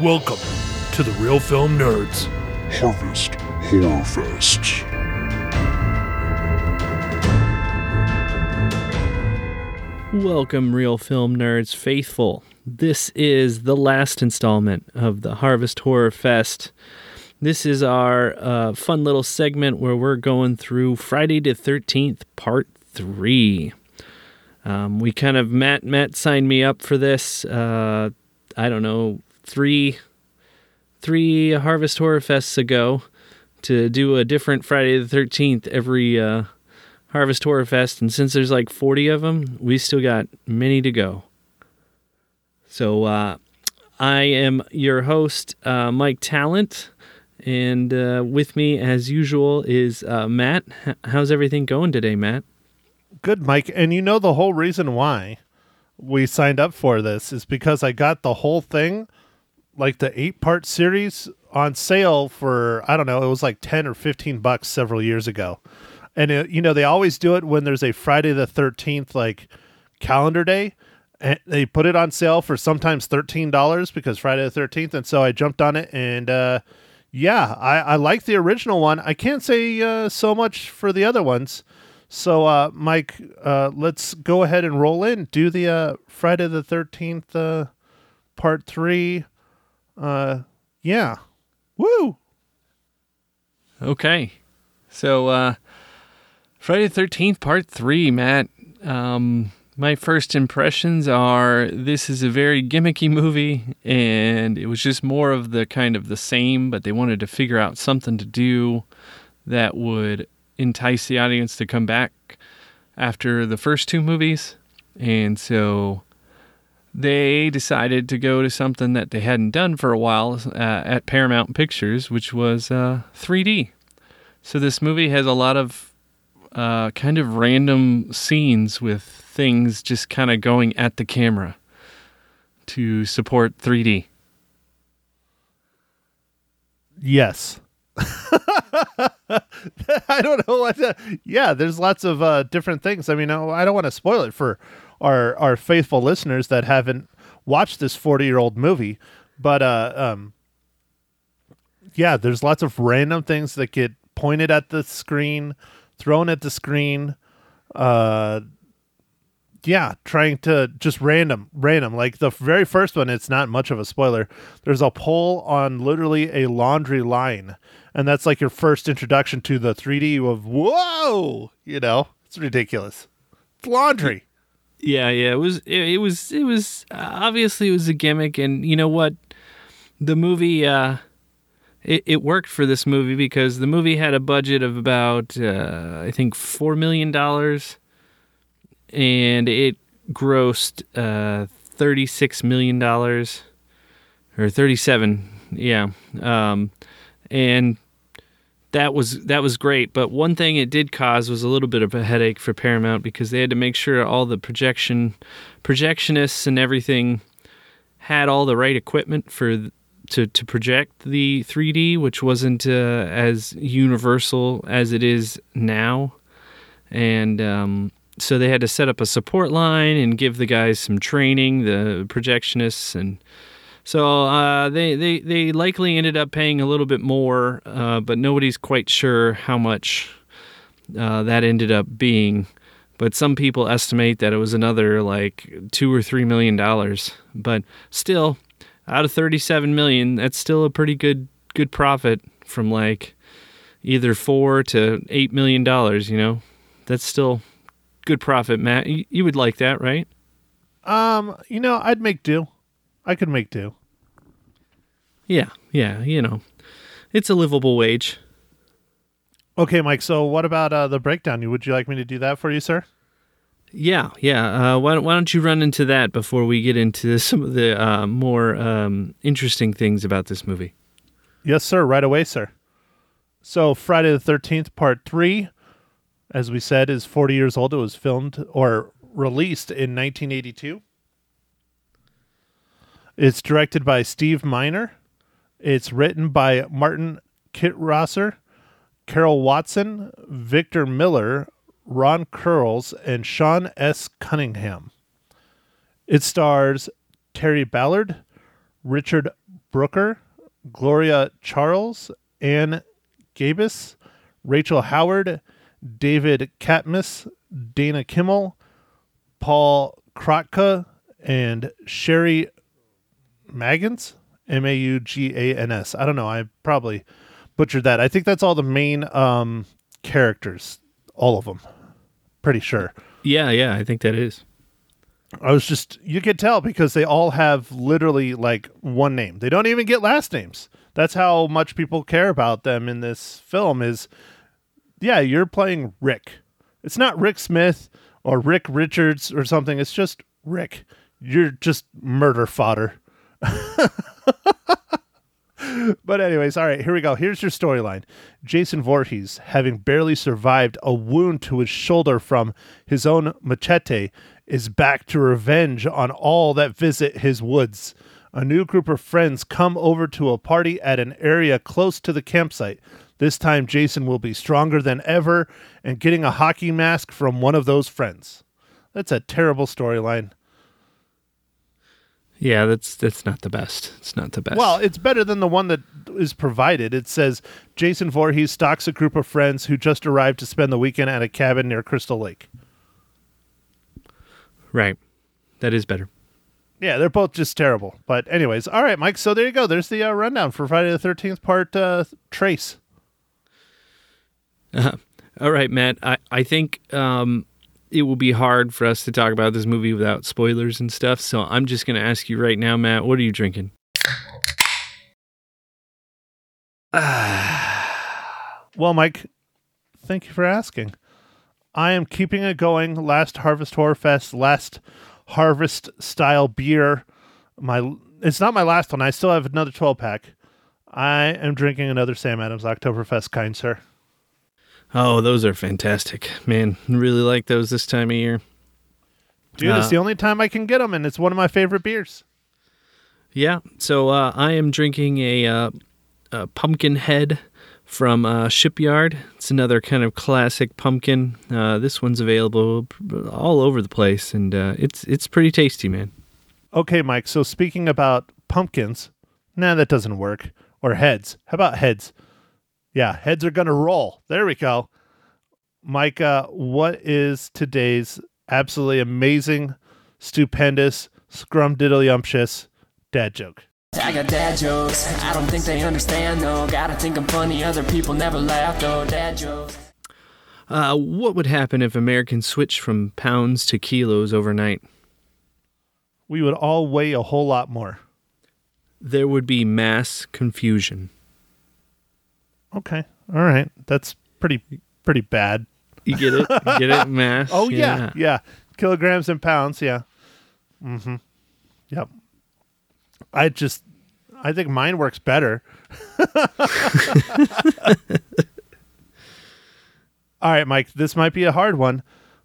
Welcome to the Real Film Nerds. Harvest Horror Fest. Welcome, Real Film Nerds faithful. This is the last installment of the Harvest Horror Fest. This is our uh, fun little segment where we're going through Friday the 13th, Part 3. Um, we kind of, Matt, Matt signed me up for this, uh, I don't know, three, three Harvest Horror Fests ago to do a different Friday the 13th every. Uh, Harvest Horror Fest, and since there's like 40 of them, we still got many to go. So uh, I am your host, uh, Mike Talent, and uh, with me, as usual, is uh, Matt. H- how's everything going today, Matt? Good, Mike. And you know the whole reason why we signed up for this is because I got the whole thing, like the eight part series, on sale for, I don't know, it was like 10 or 15 bucks several years ago. And, it, you know, they always do it when there's a Friday the 13th, like calendar day. And they put it on sale for sometimes $13 because Friday the 13th. And so I jumped on it and, uh, yeah, I, I like the original one. I can't say uh, so much for the other ones. So, uh, Mike, uh, let's go ahead and roll in. Do the uh, Friday the 13th uh, part three. Uh, yeah. Woo! Okay. So, uh, Friday the 13th, Part 3, Matt. Um, my first impressions are this is a very gimmicky movie, and it was just more of the kind of the same, but they wanted to figure out something to do that would entice the audience to come back after the first two movies. And so they decided to go to something that they hadn't done for a while uh, at Paramount Pictures, which was uh, 3D. So this movie has a lot of uh, kind of random scenes with things just kind of going at the camera to support 3D. Yes. I don't know what to, yeah, there's lots of uh, different things. I mean, I don't want to spoil it for our our faithful listeners that haven't watched this 40-year-old movie, but uh um yeah, there's lots of random things that get pointed at the screen, thrown at the screen. Uh yeah, trying to just random, random. Like the very first one, it's not much of a spoiler. There's a pole on literally a laundry line, and that's like your first introduction to the 3D of whoa, you know, it's ridiculous. It's laundry. Yeah, yeah, it was it, it was it was uh, obviously it was a gimmick and you know what? The movie uh it, it worked for this movie because the movie had a budget of about uh, I think 4 million dollars and it grossed uh 36 million dollars or 37 yeah um and that was that was great. But one thing it did cause was a little bit of a headache for paramount because they had to make sure all the projection projectionists and everything had all the right equipment for to to project the 3d which wasn't uh, as universal as it is now. And um, so they had to set up a support line and give the guys some training the projectionists and so uh, they, they they likely ended up paying a little bit more, uh, but nobody's quite sure how much uh, that ended up being. But some people estimate that it was another like two or three million dollars. But still, out of thirty-seven million, that's still a pretty good good profit from like either four to eight million dollars. You know, that's still good profit, Matt. You, you would like that, right? Um, you know, I'd make do. I could make do. Yeah, yeah, you know, it's a livable wage. Okay, Mike. So, what about uh, the breakdown? Would you like me to do that for you, sir? Yeah, yeah. Uh, why, don't, why don't you run into that before we get into some of the uh, more um, interesting things about this movie? Yes, sir. Right away, sir. So, Friday the 13th, part three, as we said, is 40 years old. It was filmed or released in 1982. It's directed by Steve Miner. It's written by Martin Kitrosser, Carol Watson, Victor Miller, Ron Kurz, and Sean S. Cunningham. It stars Terry Ballard, Richard Brooker, Gloria Charles, Anne Gaybis, Rachel Howard, David Katims, Dana Kimmel, Paul Kratka, and Sherry Maugans, M A U G A N S. I don't know. I probably butchered that. I think that's all the main um, characters, all of them. Pretty sure. Yeah, yeah, I think that is. I was just you could tell because they all have literally like one name. They don't even get last names. That's how much people care about them in this film is yeah, you're playing Rick. It's not Rick Smith or Rick Richards or something. It's just Rick. You're just murder fodder. but anyways, all right, here we go. Here's your storyline. Jason Voorhees, having barely survived a wound to his shoulder from his own machete, is back to revenge on all that visit his woods. A new group of friends come over to a party at an area close to the campsite. This time, Jason will be stronger than ever and getting a hockey mask from one of those friends. That's a terrible storyline. Yeah, that's that's not the best. It's not the best. Well, it's better than the one that is provided. It says Jason Voorhees stalks a group of friends who just arrived to spend the weekend at a cabin near Crystal Lake. right. That is better. Yeah, they're both just terrible. But anyways, all right, Mike. So there you go. There's the uh, rundown for Friday the Thirteenth Part uh, Trace. All right, Matt. I I think um, it will be hard for us to talk about this movie without spoilers and stuff. So I'm just going to ask you right now, Matt. What are you drinking? Well, Mike, thank you for asking. I am keeping it going. Last Harvest Horror Fest, last Harvest style beer. My it's not my last one. I still have another 12 pack. I am drinking another Sam Adams Oktoberfest, kind sir. Oh, those are fantastic, man. Really like those this time of year. Dude, it's Uh, the only time I can get them, and it's one of my favorite beers. Yeah. So uh, I am drinking a, uh, a pumpkin head from uh, Shipyard. It's another kind of classic pumpkin. Uh, this one's available all over the place, and uh, it's it's pretty tasty, man. Okay, Mike. So speaking about pumpkins, nah, that doesn't work. Or heads. How about heads? Yeah, heads are gonna roll. There we go. Mike, uh, what is today's absolutely amazing, stupendous, scrumdiddlyumptious dad joke? I got dad jokes. I don't think they understand though. Gotta think I'm funny. Other people never laugh though. Dad jokes. Uh, what would happen if Americans switched from pounds to kilos overnight? We would all weigh a whole lot more. There would be mass confusion. Okay, all right, that's pretty pretty bad. You get it? You get it? Mass. Oh yeah, yeah, kilograms and pounds. Yeah. Mm-hmm. Yep. I just, I think mine works better. All right, Mike. This might be a hard one,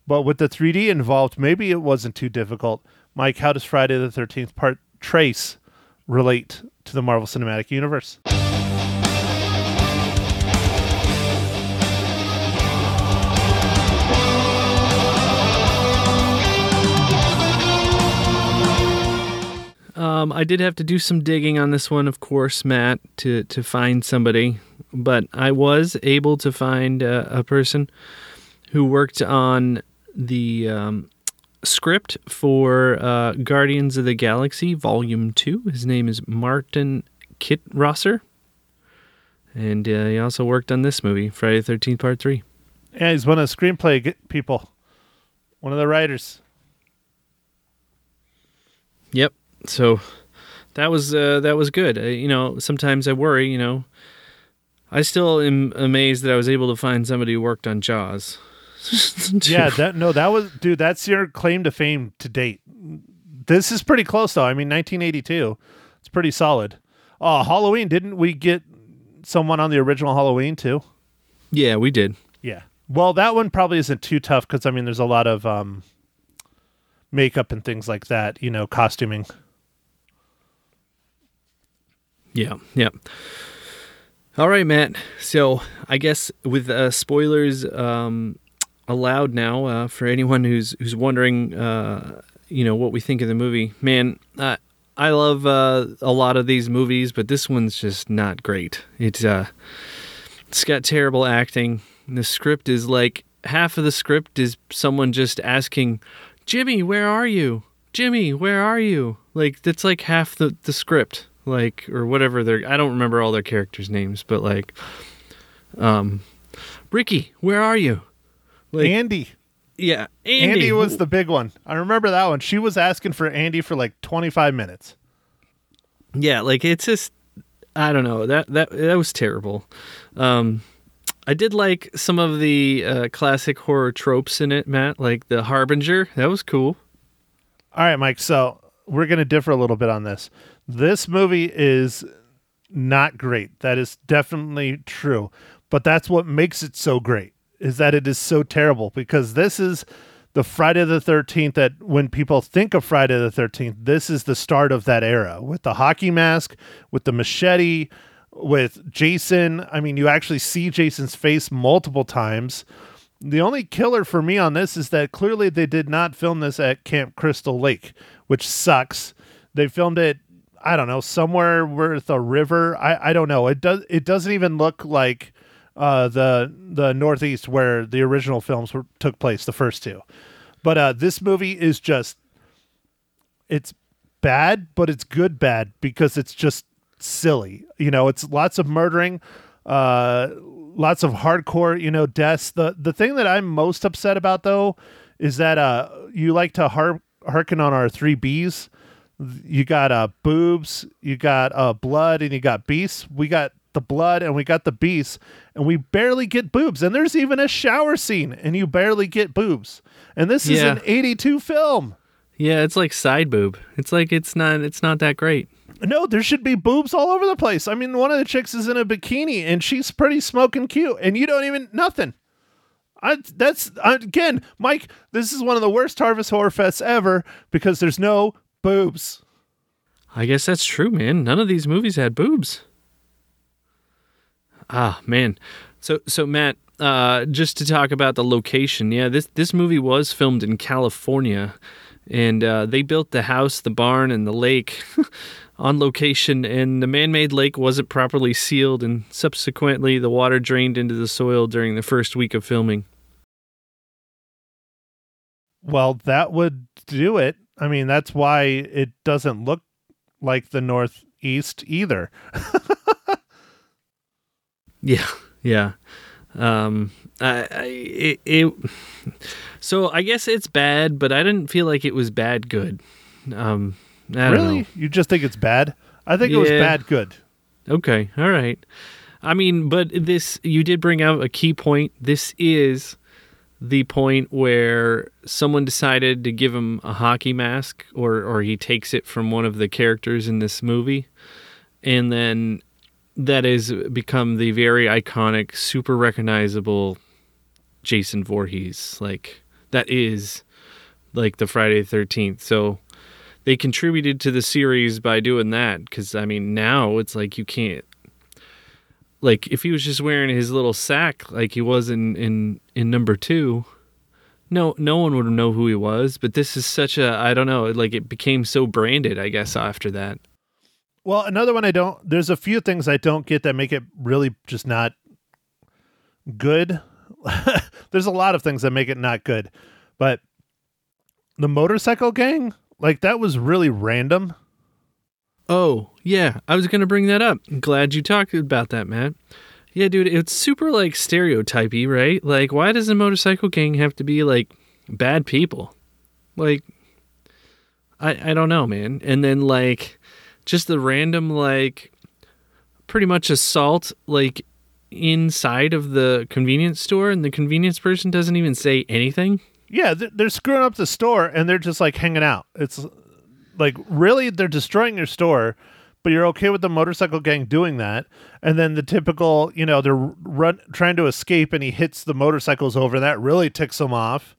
but with the 3D involved, maybe it wasn't too difficult. Mike, how does Friday the 13th Part Trace relate to the Marvel Cinematic Universe? Um, I did have to do some digging on this one, of course, Matt, to to find somebody, but I was able to find uh, a person who worked on the um, script for uh, Guardians of the Galaxy Volume Two. His name is Martin Kitrosser, and uh, he also worked on this movie, Friday the Thirteenth Part Three. Yeah, he's one of the screenplay people, one of the writers. Yep. So that was uh, that was good. Uh, you know, sometimes I worry. You know, I still am amazed that I was able to find somebody who worked on Jaws. yeah, that no, that was dude. That's your claim to fame to date. This is pretty close though. I mean, 1982. It's pretty solid. Oh, Halloween! Didn't we get someone on the original Halloween too? yeah, we did. Yeah. Well, that one probably isn't too tough because I mean, there's a lot of um, makeup and things like that. You know, costuming. Yeah, yeah. All right, Matt. So I guess with uh, spoilers um, allowed now uh, for anyone who's who's wondering, uh, you know, what we think of the movie. Man, uh, I love uh, a lot of these movies, but this one's just not great. It's uh, it's got terrible acting. The script is like half of the script is someone just asking, "Jimmy, where are you? Jimmy, where are you?" Like that's like half the the script, like or whatever. They're I don't remember all their characters' names, but like, um, Ricky, where are you? Like, Andy. yeah, Andy. Andy, was the big one. I remember that one. She was asking for Andy for like 25 minutes. yeah like it's just i don't know that that that was terrible um i did like some of the uh, classic horror tropes in it matt like the harbinger that was cool All right, Mike. So we're going to differ a little bit on this. This movie is not great. That is definitely true. But that's what makes it so great is that it is so terrible because this is the Friday the 13th that when people think of Friday the 13th, this is the start of that era with the hockey mask, with the machete, with Jason. I mean, you actually see Jason's face multiple times. The only killer for me on this is that clearly they did not film this at Camp Crystal Lake, which sucks. They filmed it, I don't know, somewhere with a river. I, I don't know. It does it doesn't even look like uh, the the Northeast where the original films were, took place, the first two. But uh, this movie is just it's bad, but it's good bad because it's just silly. You know, it's lots of murdering, uh, lots of hardcore, you know, deaths. The the thing that I'm most upset about though is that uh, you like to har- harken on our three B's. You got uh, boobs, you got uh, blood, and you got beasts. We got the blood and we got the beasts, and we barely get boobs. And there's even a shower scene, and you barely get boobs. And this is an 82 film. Yeah it's like side boob it's like it's not it's not that great No, there should be boobs all over the place. I mean, one of the chicks is in a bikini and she's pretty smoking cute, and you don't even nothing. I, that's again, Mike. This is one of the worst Harvest Horror Fests ever because there's no boobs. i guess that's true man none of these movies had boobs ah man so so matt uh just to talk about the location yeah this this movie was filmed in california and uh, they built the house, the barn, and the lake on location. And the man-made lake wasn't properly sealed, and subsequently, the water drained into the soil during the first week of filming. Well, that would do it. I mean, that's why it doesn't look like the Northeast either. Yeah, yeah. Um, It, it. So I guess it's bad, but I didn't feel like it was bad good. Um, Really? know. You just think it's bad? I think it was bad good. Okay, all right. I mean, but this you did bring out a key point. This is the point where someone decided to give him a hockey mask, or or he takes it from one of the characters in this movie, and then that has become the very iconic, super recognizable Jason Voorhees. Like that is like the Friday the Thirteenth. So they contributed to the series by doing that because I mean now it's like you can't like if he was just wearing his little sack like he was in in in number two no no one would know who he was but this is such a i don't know like it became so branded i guess after that Well, another one I don't. There's a few things I don't get that make it really just not good. there's a lot of things that make it not good, but the motorcycle gang, like that was really random. oh yeah i was gonna bring that up. Glad you talked about that matt. Yeah dude it's super like stereotypy right? Like why does a motorcycle gang have to be like bad people? Like i i don't know man. And then like just the random like pretty much assault like inside of the convenience store and the convenience person doesn't even say anything Yeah, they're, screwing up the store and they're just like hanging out. It's like really they're destroying your store, but you're okay with the motorcycle gang doing that. And then the typical, you know, they're run trying to escape and he hits the motorcycles over. That really ticks them off.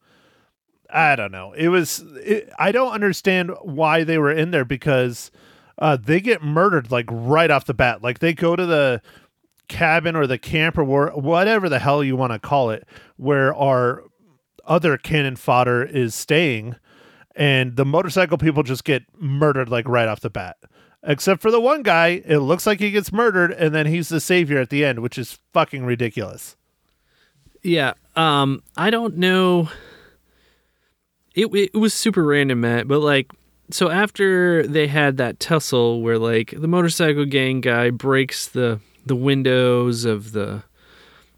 I don't know. It was it, I don't understand why they were in there because uh, they get murdered like right off the bat. Like they go to the cabin or the camp or whatever the hell you want to call it, where our other cannon fodder is staying, and the motorcycle people just get murdered like right off the bat. Except for the one guy, it looks like he gets murdered, and then he's the savior at the end, which is fucking ridiculous. Yeah. Um, I don't know. It it was super random, Matt. But like, so after they had that tussle where like the motorcycle gang guy breaks the the windows of the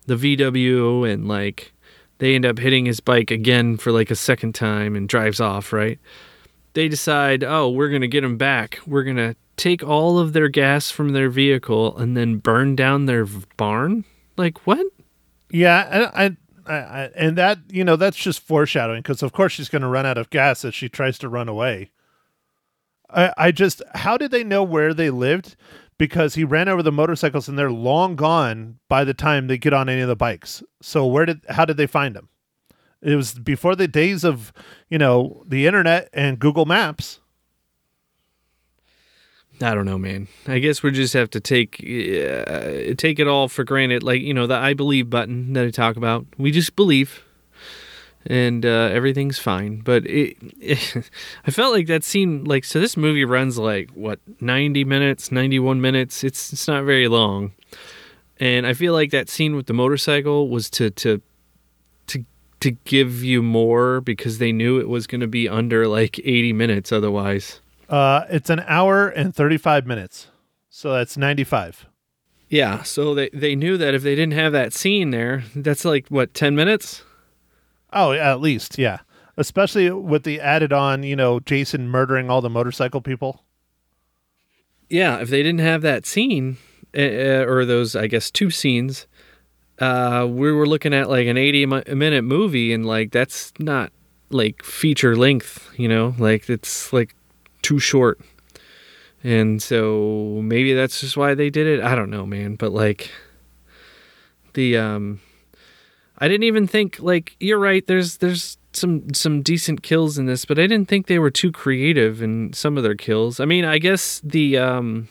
the VW and like they end up hitting his bike again for like a second time and drives off, right? They decide, oh, we're gonna get him back. We're gonna take all of their gas from their vehicle and then burn down their barn. Like what? Yeah, I, I, I and that you know that's just foreshadowing because of course she's going to run out of gas as she tries to run away. I, I just how did they know where they lived? Because he ran over the motorcycles and they're long gone by the time they get on any of the bikes. So where did how did they find him? It was before the days of you know the internet and Google Maps. I don't know, man. I guess we just have to take uh, take it all for granted, like you know the "I believe" button that I talk about. We just believe, and uh, everything's fine. But it, it, I felt like that scene, like so. This movie runs like what ninety minutes, ninety one minutes. It's it's not very long, and I feel like that scene with the motorcycle was to to to to give you more because they knew it was going to be under like eighty minutes otherwise. Uh, it's an hour and thirty five minutes, so that's ninety five. Yeah, so they they knew that if they didn't have that scene there, that's like what ten minutes. Oh, at least, yeah. Especially with the added on, you know, Jason murdering all the motorcycle people. Yeah, if they didn't have that scene uh, or those, I guess, two scenes, uh, we were looking at like an eighty minute movie, and like that's not like feature length, you know, like it's like too short. And so maybe that's just why they did it. I don't know, man. But like the um I didn't even think like you're right, there's there's some some decent kills in this, but I didn't think they were too creative in some of their kills. I mean, I guess the um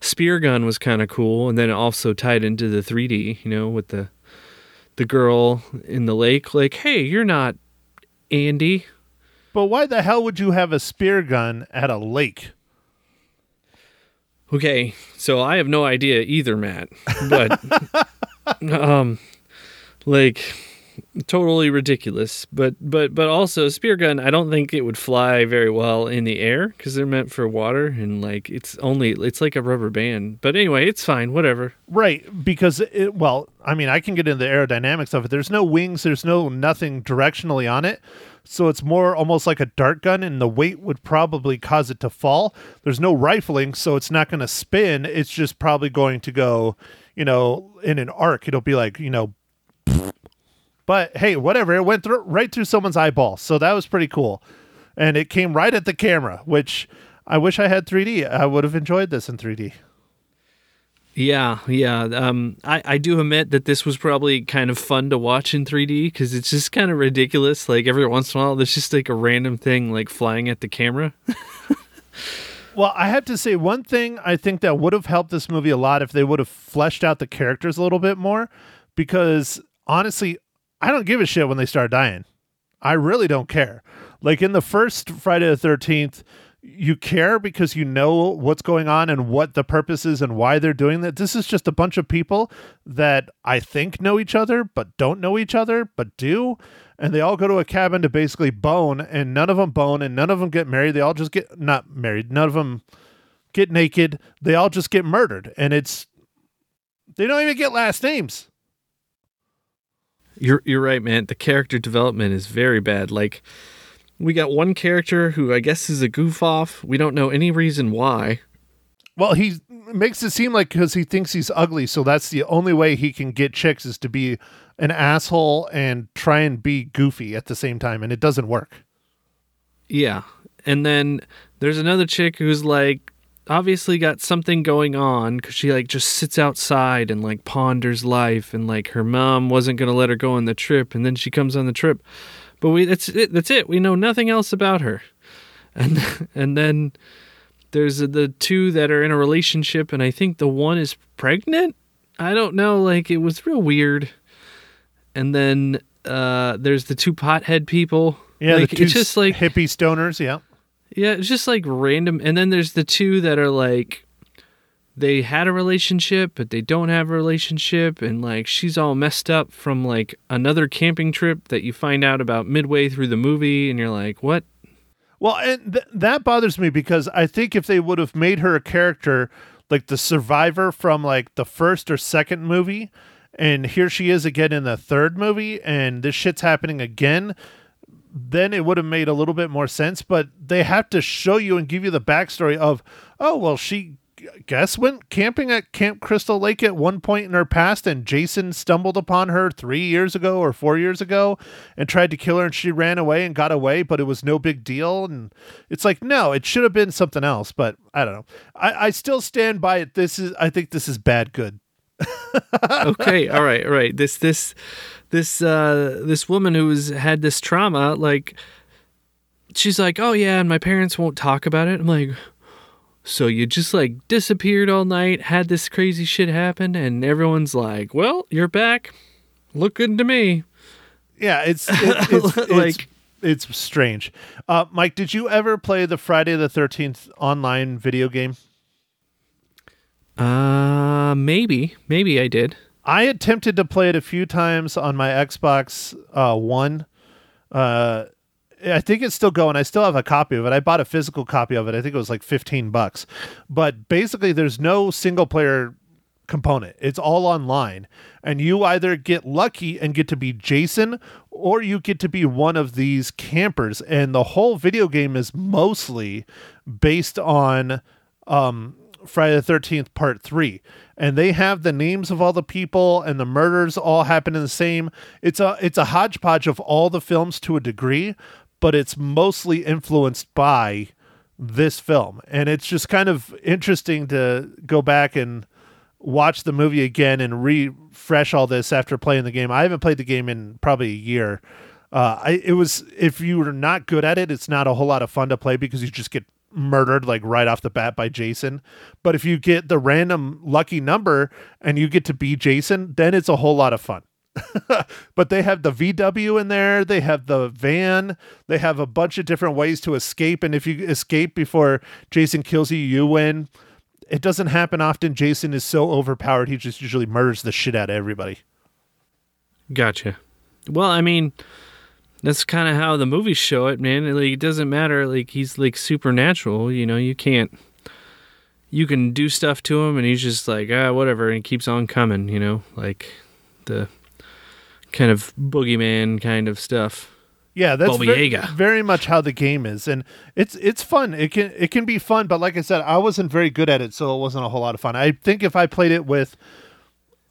spear gun was kind of cool and then it also tied into the 3D, you know, with the the girl in the lake like, "Hey, you're not Andy." But why the hell would you have a spear gun at a lake? Okay, so I have no idea either, Matt. But um like totally ridiculous. But but but also spear gun, I don't think it would fly very well in the air cuz they're meant for water and like it's only it's like a rubber band. But anyway, it's fine, whatever. Right, because it well, I mean, I can get into the aerodynamics of it. There's no wings, there's no nothing directionally on it. So it's more almost like a dart gun, and the weight would probably cause it to fall. There's no rifling, so it's not going to spin. It's just probably going to go, you know, in an arc. It'll be like, you know, but hey, whatever. It went through right through someone's eyeball, so that was pretty cool, and it came right at the camera, which I wish I had 3D. I would have enjoyed this in 3D. Yeah, yeah. Um, I, I do admit that this was probably kind of fun to watch in 3D because it's just kind of ridiculous. Like every once in a while, there's just like a random thing like flying at the camera. Well, I have to say one thing I think that would have helped this movie a lot if they would have fleshed out the characters a little bit more because honestly, I don't give a shit when they start dying. I really don't care. Like in the first Friday the 13th, you care because you know what's going on and what the purpose is and why they're doing that. This is just a bunch of people that I think know each other but don't know each other but do. And they all go to a cabin to basically bone, and none of them bone and none of them get married. They all just get not married. None of them get naked. They all just get murdered. And it's, they don't even get last names. You're you're right, man. The character development is very bad. Like we got one character who I guess is a goof off. We don't know any reason why. Well, he makes it seem like because he thinks he's ugly, so that's the only way he can get chicks is to be an asshole and try and be goofy at the same time, and it doesn't work. Yeah. And then there's another chick who's like obviously got something going on because she like just sits outside and like ponders life and like her mom wasn't gonna let her go on the trip and then she comes on the trip. But we that's it that's it. We know nothing else about her. And and then there's the two that are in a relationship and i think the one is pregnant? I don't know like it was real weird. And then uh there's the two pothead people. Yeah, Like, the two it's just like hippie stoners. Yeah. Yeah, it's just like random. And then there's the two that are like, they had a relationship, but they don't have a relationship. And like, she's all messed up from like another camping trip that you find out about midway through the movie. And you're like, what? Well, and th- that bothers me because I think if they would have made her a character like the survivor from like the first or second movie, and here she is again in the third movie, and this shit's happening again, then it would have made a little bit more sense. But they have to show you and give you the backstory of, oh, well, she guess went camping at Camp Crystal Lake at one point in her past, and Jason stumbled upon her three years ago or four years ago and tried to kill her, and she ran away and got away, but it was no big deal. And it's like, no, it should have been something else. But I don't know. I, I still stand by it. This is, I think this is bad good. okay, all right, all right. This, this, this, uh, this woman who's had this trauma, like, she's like, oh yeah, and my parents won't talk about it. I'm like, so you just like disappeared all night, had this crazy shit happen, and everyone's like, well, you're back. Look good to me. Yeah, it's it, it's, it's Like- it's strange. Uh, Mike, did you ever play the Friday the Thirteenth online video game? Uh, maybe, maybe I did. I attempted to play it a few times on my Xbox uh, One. Uh, I think it's still going. I still have a copy of it. I bought a physical copy of it. I think it was like fifteen bucks. But basically, there's no single player component. It's all online, and you either get lucky and get to be Jason, or you get to be one of these campers. And the whole video game is mostly based on um, Friday the Thirteenth Part Three, and they have the names of all the people and the murders all happen in the same. It's a it's a hodgepodge of all the films to a degree, but it's mostly influenced by this film, and it's just kind of interesting to go back and watch the movie again and refresh all this after playing the game. I haven't played the game in probably a year. Uh, I, it was if you were not good at it, it's not a whole lot of fun to play because you just get murdered like right off the bat by Jason. But if you get the random lucky number and you get to be Jason, then it's a whole lot of fun. but they have the VW in there, they have the van, they have a bunch of different ways to escape and if you escape before Jason kills you, you win. It doesn't happen often. Jason is so overpowered, he just usually murders the shit out of everybody. Gotcha. Well, I mean, that's kind of how the movies show it, man. Like, it doesn't matter. Like, he's like supernatural. You know, you can't. You can do stuff to him, and he's just like, ah, whatever, and he keeps on coming. You know, like the kind of boogeyman kind of stuff. Yeah, that's very, very much how the game is, and it's it's fun. It can it can be fun, but like I said, I wasn't very good at it, so it wasn't a whole lot of fun. I think if I played it with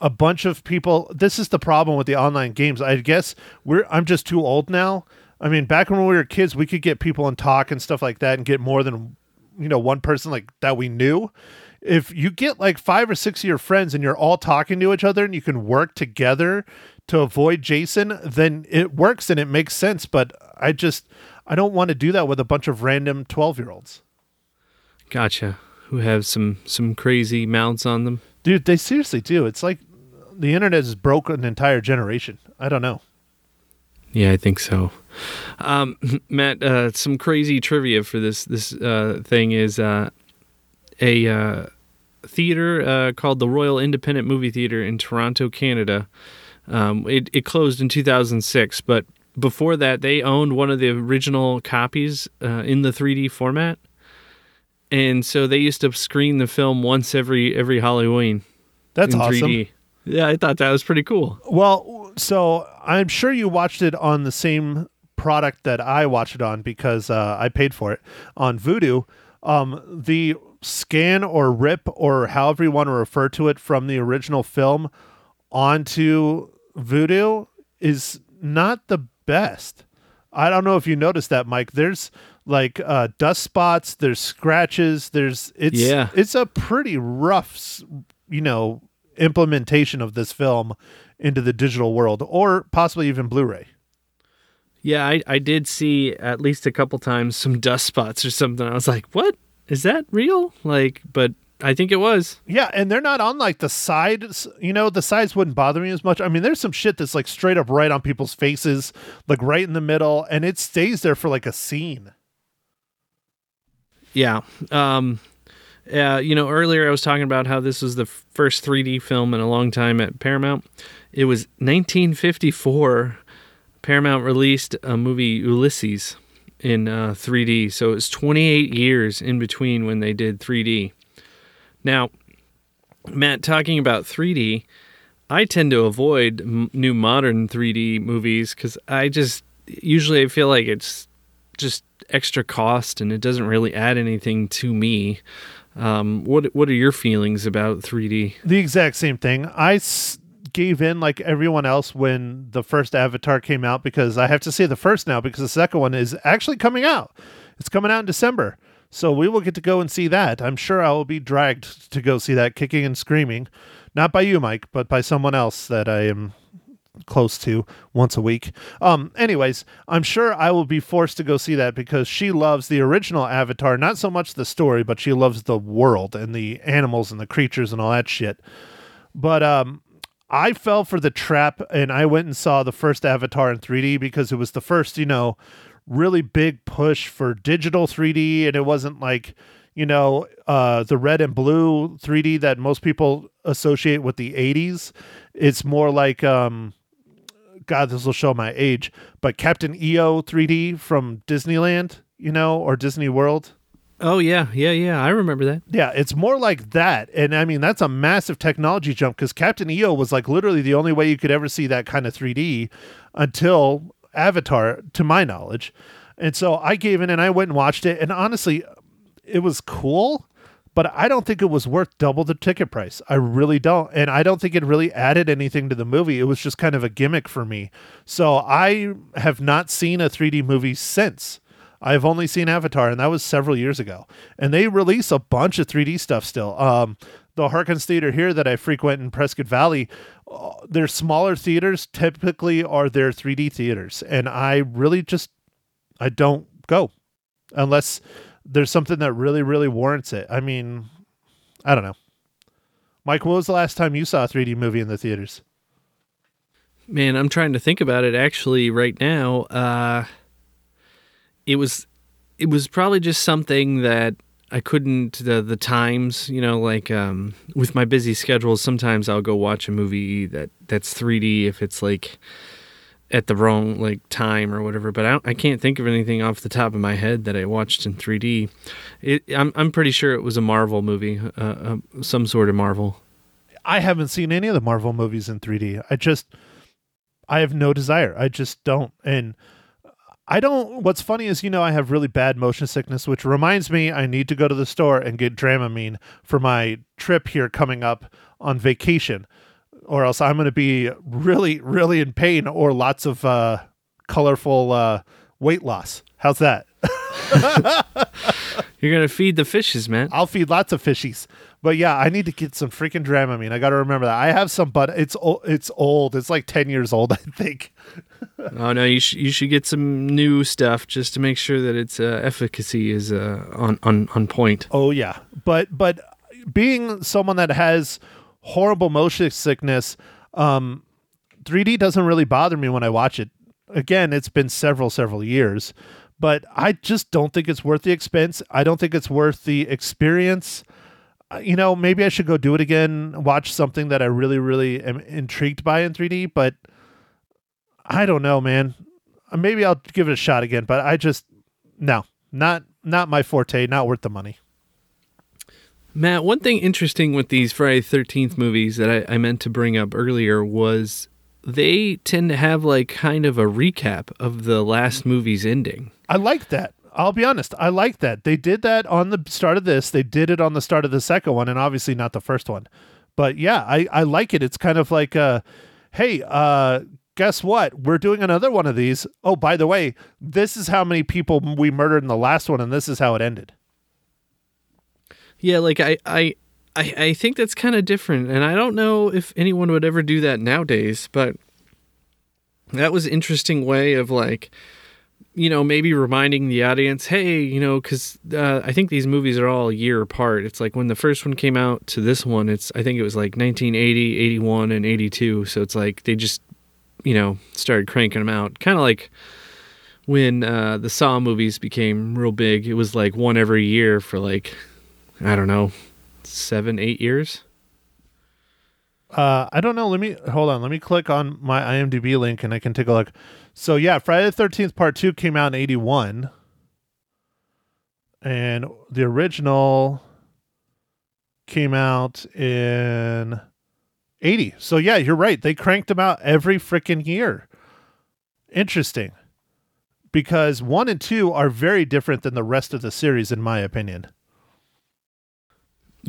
a bunch of people, this is the problem with the online games. I guess we're I'm just too old now. I mean, back when we were kids, we could get people and talk and stuff like that, and get more than you know one person like that we knew. If you get like five or six of your friends and you're all talking to each other and you can work together to avoid Jason, then it works and it makes sense. But I just I don't want to do that with a bunch of random twelve year olds. Gotcha. Who have some some crazy mounts on them. Dude, they seriously do. It's like the internet has broken an entire generation. I don't know. Yeah, I think so. Um, Matt, uh, some crazy trivia for this this uh, thing is uh, a uh, theater uh, called the Royal Independent Movie Theater in Toronto, Canada. Um, it it closed in 2006, but before that, they owned one of the original copies uh, in the 3D format, and so they used to screen the film once every every Halloween That's awesome. 3D. Yeah, I thought that was pretty cool. Well, so I'm sure you watched it on the same product that I watched it on because uh, I paid for it on Vudu. Um, the scan or rip or however you want to refer to it from the original film onto Vudu is not the best. I don't know if you noticed that, Mike. There's like uh, dust spots. There's scratches. There's it's Yeah. it's a pretty rough, you know, implementation of this film into the digital world, or possibly even Blu-ray. Yeah, I, I did see at least a couple times some dust spots or something. I was like, what? Is that real? Like, but I think it was. Yeah, and they're not on like the sides. You know, the sides wouldn't bother me as much. I mean, there's some shit that's like straight up right on people's faces, like right in the middle, and it stays there for like a scene. Yeah. Um, uh, you know, earlier I was talking about how this was the first 3D film in a long time at Paramount. It was 1954. Paramount released a movie Ulysses in uh, 3D, so it was 28 years in between when they did 3D. Now, Matt, talking about 3D, I tend to avoid m- new modern 3D movies because I just usually I feel like it's just extra cost and it doesn't really add anything to me. Um, what what are your feelings about 3D? The exact same thing. I s- gave in like everyone else when the first Avatar came out because I have to say the first now because the second one is actually coming out. It's coming out in December. So we will get to go and see that. I'm sure I will be dragged to go see that kicking and screaming. Not by you, Mike, but by someone else that I am close to once a week. Um anyways, I'm sure I will be forced to go see that because she loves the original Avatar, not so much the story, but she loves the world and the animals and the creatures and all that shit. But um I fell for the trap and I went and saw the first Avatar in 3D because it was the first, you know, really big push for digital 3D and it wasn't like, you know, uh the red and blue 3D that most people associate with the 80s. It's more like um God, this will show my age, but Captain EO 3D from Disneyland, you know, or Disney World. Oh yeah, yeah, yeah. I remember that. Yeah, it's more like that. And I mean, that's a massive technology jump because Captain EO was like literally the only way you could ever see that kind of 3D until Avatar, to my knowledge. And so I gave in and I went and watched it. And honestly, it was cool, but I don't think it was worth double the ticket price. I really don't. And I don't think it really added anything to the movie. It was just kind of a gimmick for me. So I have not seen a 3D movie since. I've only seen Avatar, and that was several years ago. And they release a bunch of 3D stuff still. Um, the Harkins Theater here that I frequent in Prescott Valley, uh, their smaller theaters typically are their 3D theaters, and I really just I don't go unless there's something that really really warrants it. I mean, I don't know. Mike, when was the last time you saw a 3D movie in the theaters? Man, I'm trying to think about it actually right now. Uh it was it was probably just something that I couldn't the the times, you know, like um with my busy schedule, sometimes I'll go watch a movie that that's 3D if it's like at the wrong like time or whatever, but I I can't think of anything off the top of my head that I watched in 3D. It I'm I'm pretty sure it was a Marvel movie, uh, uh, some sort of Marvel. I haven't seen any of the Marvel movies in 3D. I just I have no desire. I just don't. And I don't what's funny is you know I have really bad motion sickness which reminds me I need to go to the store and get Dramamine for my trip here coming up on vacation or else I'm going to be really really in pain or lots of uh colorful uh weight loss. How's that? You're gonna feed the fishes, man. I'll feed lots of fishies. But yeah, I need to get some freaking Dramamine. I got to remember that. I have some, but it's o- it's old. It's like ten years old, I think. Oh no, you sh- you should get some new stuff just to make sure that its uh, efficacy is uh, on on on point. Oh yeah, but but being someone that has horrible motion sickness, um, 3D doesn't really bother me when I watch it. Again, it's been several several years, but I just don't think it's worth the expense. I don't think it's worth the experience. Uh, You know, maybe I should go do it again, watch something that I really really am intrigued by in 3D, but I don't know, man. Uh, Maybe I'll give it a shot again, but I just no, not not my forte, not worth the money. Matt, one thing interesting with these Friday Thirteenth movies that I, I meant to bring up earlier was they tend to have like kind of a recap of the last movie's ending. I like that. I'll be honest. I like that. They did that on the start of this. They did it on the start of the second one, and obviously not the first one. But yeah, I, I like it. It's kind of like, uh, hey, uh, guess what? We're doing another one of these. Oh, by the way, this is how many people we murdered in the last one, and this is how it ended. Yeah, like I I I, I think that's kind of different, and I don't know if anyone would ever do that nowadays. But that was interesting way of like you know, maybe reminding the audience, hey, you know, because uh, I think these movies are all a year apart. It's like when the first one came out to this one, it's I think it was like 1980, 81, and 82. So it's like they just, you know, started cranking them out. Kind of like when uh, the Saw movies became real big. It was like one every year for like, I don't know, seven, eight years. Uh, I don't know. Let me hold on. Let me click on my IMDb link and I can take a look. So yeah, Friday the Thirteenth Part Two came out in eighty one, and the original came out in eighty. So yeah, you're right. They cranked them out every freaking year. Interesting, because one and two are very different than the rest of the series, in my opinion.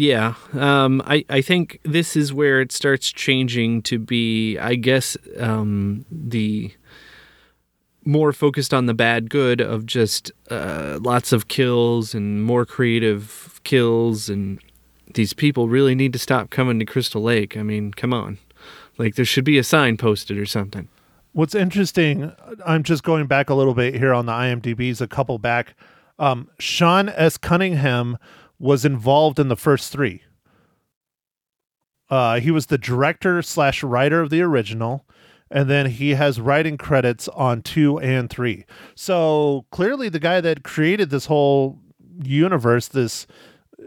Yeah, um, I I think this is where it starts changing to be, I guess, um, the more focused on the bad good of just uh, lots of kills and more creative kills, and these people really need to stop coming to Crystal Lake. I mean, come on, like there should be a sign posted or something. What's interesting, I'm just going back a little bit here on the IMDb's, a couple back. Um, Sean S. Cunningham was involved in the first three. Uh, he was the director slash writer of the original, and then he has writing credits on two and three. So clearly, the guy that created this whole universe, this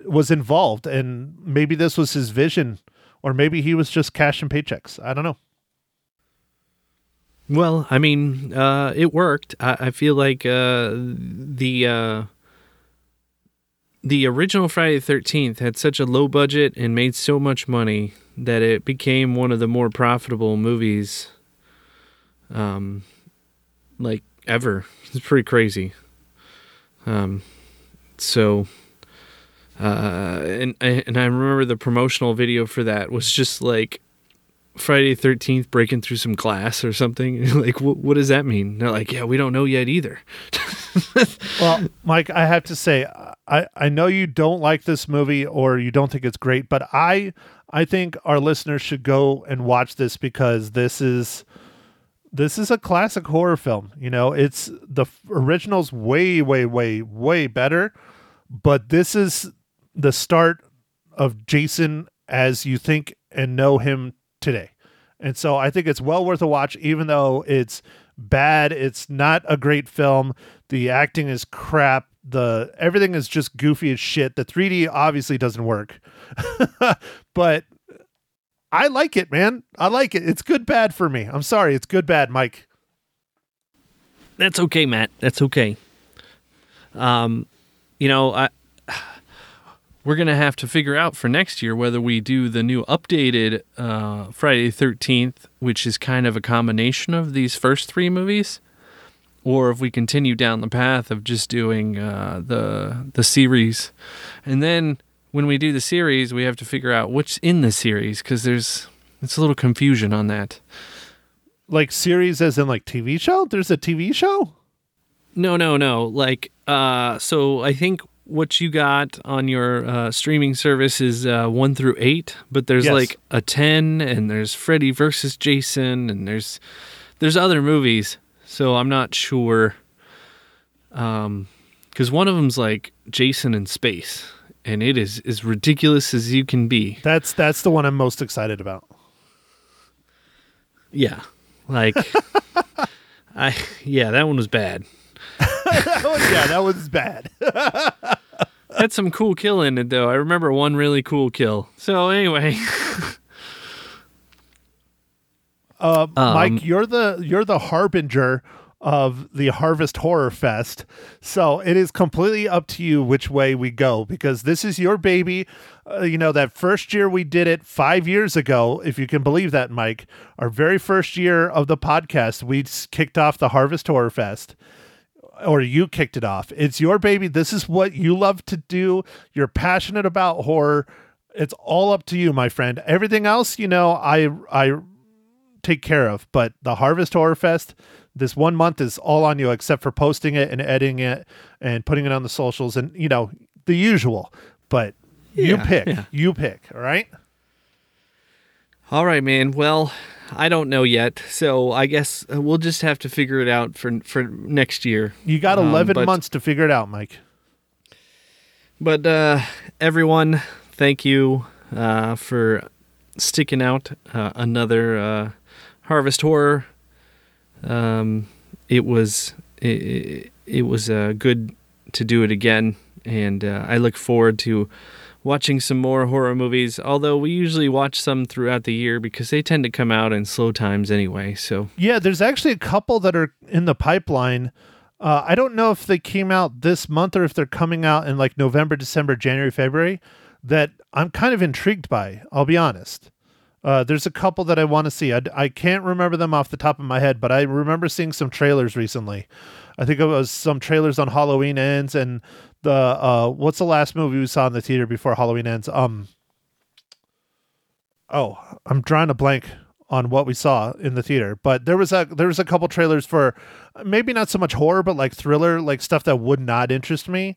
was involved, and maybe this was his vision, or maybe he was just cashing paychecks. I don't know. Well, I mean, uh, it worked. I, I feel like uh, the uh, the original Friday the Thirteenth had such a low budget and made so much money that it became one of the more profitable movies, um, like ever. It's pretty crazy. Um, so, uh, and and I remember the promotional video for that was just like Friday Thirteenth breaking through some glass or something. like, what, what does that mean? They're like, yeah, we don't know yet either. well, Mike, I have to say, I I know you don't like this movie or you don't think it's great, but I I think our listeners should go and watch this because this is this is a classic horror film. You know, it's the original's way way way way better, but this is the start of Jason as you think and know him today. And so I think it's well worth a watch, even though it's bad. It's not a great film. The acting is crap. The everything is just goofy as shit. The 3D obviously doesn't work. but I like it, man. I like it. It's good bad for me. I'm sorry. It's good bad, Mike. That's okay, Matt. That's okay. Um, you know, I we're gonna have to figure out for next year whether we do the new updated uh, Friday Thirteenth, which is kind of a combination of these first three movies, or if we continue down the path of just doing uh, the the series, and then when we do the series, we have to figure out what's in the series because there's it's a little confusion on that. Like series as in like TV show? There's a TV show? No, no, no. Like, uh, so I think what you got on your uh, streaming service is uh, one through eight, but there's Yes. like a ten, and there's Freddy versus Jason, and there's there's other movies. So I'm not sure, um, because one of them's like Jason in space, and it is as ridiculous as you can be. That's that's the one I'm most excited about. Yeah, like I yeah, that one was bad. yeah, that was bad. Had some cool kill in it though. I remember one really cool kill. So anyway. Uh, Um, Mike, you're the you're the harbinger of the Harvest Horror Fest. So it is completely up to you which way we go because this is your baby. Uh, you know that first year we did it 5 years ago, if you can believe that, Mike. Our very first year of the podcast, we kicked off the Harvest Horror Fest. Or you kicked it off. It's your baby. This is what you love to do. You're passionate about horror. It's all up to you, my friend. Everything else, you know, I I take care of. But the Harvest Horror Fest, this one month is all on you, except for posting it and editing it and putting it on the socials and you know the usual. But you Yeah, pick, yeah. you pick. All right. All right, man. Well, I don't know yet, so I guess uh, we'll just have to figure it out for for next year. You got Um, 11 but- months to figure it out, Mike. But uh, everyone, thank you uh, for sticking out uh, another uh, Harvest Horror. Um, it was it, it was uh, good to do it again, and uh, I look forward to watching some more horror movies. Although we usually watch some throughout the year because they tend to come out in slow times anyway. So Yeah, there's actually a couple that are in the pipeline. Uh, I don't know if they came out this month or if they're coming out in like November, December, January, February. That I'm kind of intrigued by. I'll be honest. Uh, there's a couple that I want to see. I, I can't remember them off the top of my head, but I remember seeing some trailers recently. I think it was some trailers on Halloween Ends and the uh, what's the last movie we saw in the theater before Halloween Ends? Um. Oh, I'm drawing a blank on what we saw in the theater, but there was a there was a couple trailers for maybe not so much horror, but like thriller, like stuff that would not interest me.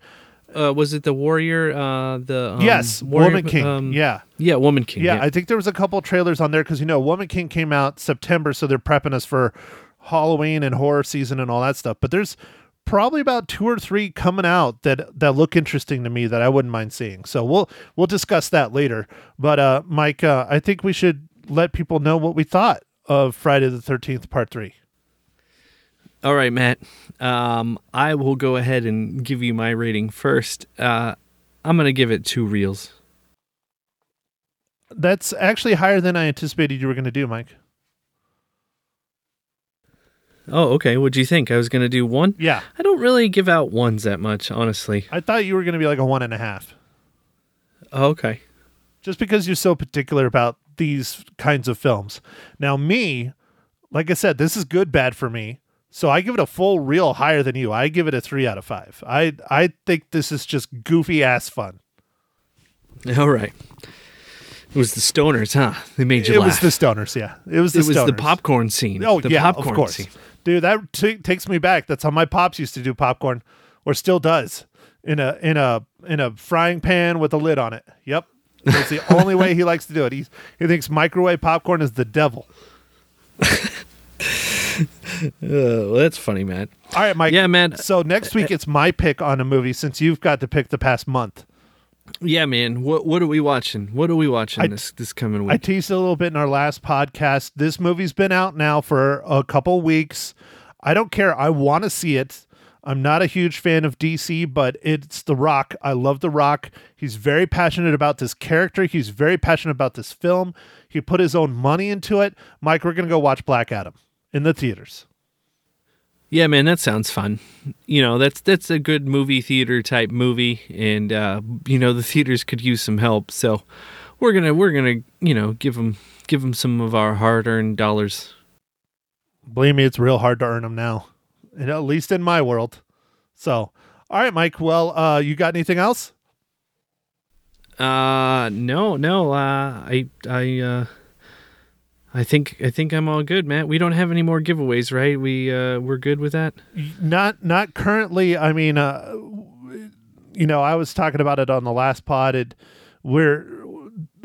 uh, was it the Warrior? Uh, the um, yes, Warrior- Woman King. um, yeah. yeah, Woman King. yeah, I think there was a couple trailers on there because you know Woman King came out September, so they're prepping us for Halloween and horror season and all that stuff. But there's probably about two or three coming out that that look interesting to me that I wouldn't mind seeing. So we'll we'll discuss that later. But uh, Mike, uh, I think we should let people know what we thought of Friday the Thirteenth Part Three. All right, Matt. Um, I will go ahead and give you my rating first. Uh, I'm gonna give it two reels. That's actually higher than I anticipated you were going to do, Mike. Oh, okay. What'd you think? I was gonna do one. Yeah, I don't really give out ones that much, honestly. I thought you were going to be like a one and a half, Oh, okay. just because you're so particular about these kinds of films. Now, me, like I said, this is good bad for me, so I give it a full reel higher than you. I give it a three out of five. I I think this is just goofy ass fun. All right. It was the stoners, huh? They made you It laugh. was the stoners, yeah. It was the it was the popcorn scene. Oh the yeah, popcorn of course, scene. Dude. That t- takes me back. That's how my pops used to do popcorn, or still does, in a in a in a frying pan with a lid on it. Yep, that's the only way he likes to do it. He he thinks microwave popcorn is the devil. Uh, well, that's funny, man All right, Mike. Yeah, man. So next week it's my pick on a movie since you've got to pick the past month. Yeah, man. What what are we watching? What are we watching I- this this coming week? I teased a little bit in our last podcast. This movie's been out now for a couple weeks. I don't care. I want to see it. I'm not a huge fan of DC, but it's The Rock. I love The Rock. He's very passionate about this character. He's very passionate about this film. He put his own money into it. Mike, we're going to go watch Black Adam in the theaters. Yeah, man. That sounds fun. You know, that's that's a good movie theater type movie, and uh, you know the theaters could use some help. So we're gonna we're gonna you know give them give them some of our hard earned dollars. Believe me, it's real hard to earn them now, and at least in my world. So, all right, Mike. Well, uh, you got anything else? Uh no, no. Uh I I uh I think I think I'm all good, Matt. We don't have any more giveaways, right? We uh we're good with that. not not currently i mean uh you know i was talking about it on the last pod it we're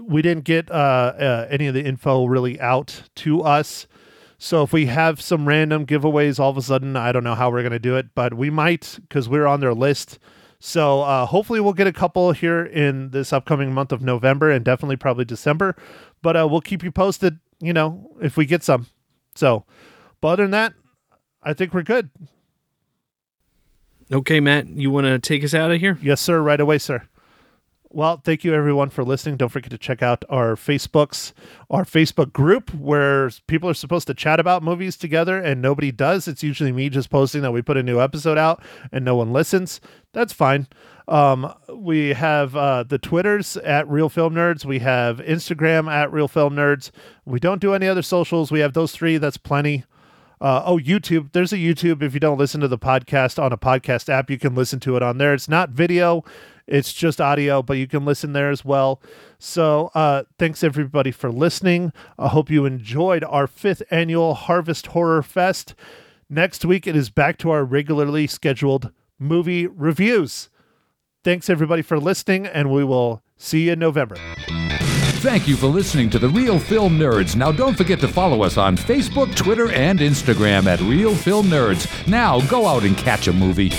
we didn't get uh, uh any of the info really out to us so if we have some random giveaways all of a sudden i don't know how we're going to do it but we might because we're on their list so uh, hopefully we'll get a couple here in this upcoming month of november and definitely probably december but uh, we'll keep you posted you know if we get some so but other than that i think we're good Okay, Matt, you want to take us out of here? Yes, sir. Right away, sir. Well, thank you everyone for listening. Don't forget to check out our Facebooks, our Facebook group where people are supposed to chat about movies together and nobody does. It's usually me just posting that we put a new episode out and no one listens. That's fine. Um, we have uh, the Twitters at Real Film Nerds. We have Instagram at Real Film Nerds. We don't do any other socials. We have those three. That's plenty. Uh, oh, YouTube. There's a YouTube. If you don't listen to the podcast on a podcast app, you can listen to it on there. It's not video, it's just audio, but you can listen there as well. So, uh, thanks everybody for listening. I hope you enjoyed our fifth annual Harvest Horror Fest. Next week, it is back to our regularly scheduled movie reviews. Thanks everybody for listening, and we will see you in November. Thank you for listening to the Real Film Nerds. Now, don't forget to follow us on Facebook, Twitter, and Instagram at Real Film Nerds. Now, go out and catch a movie.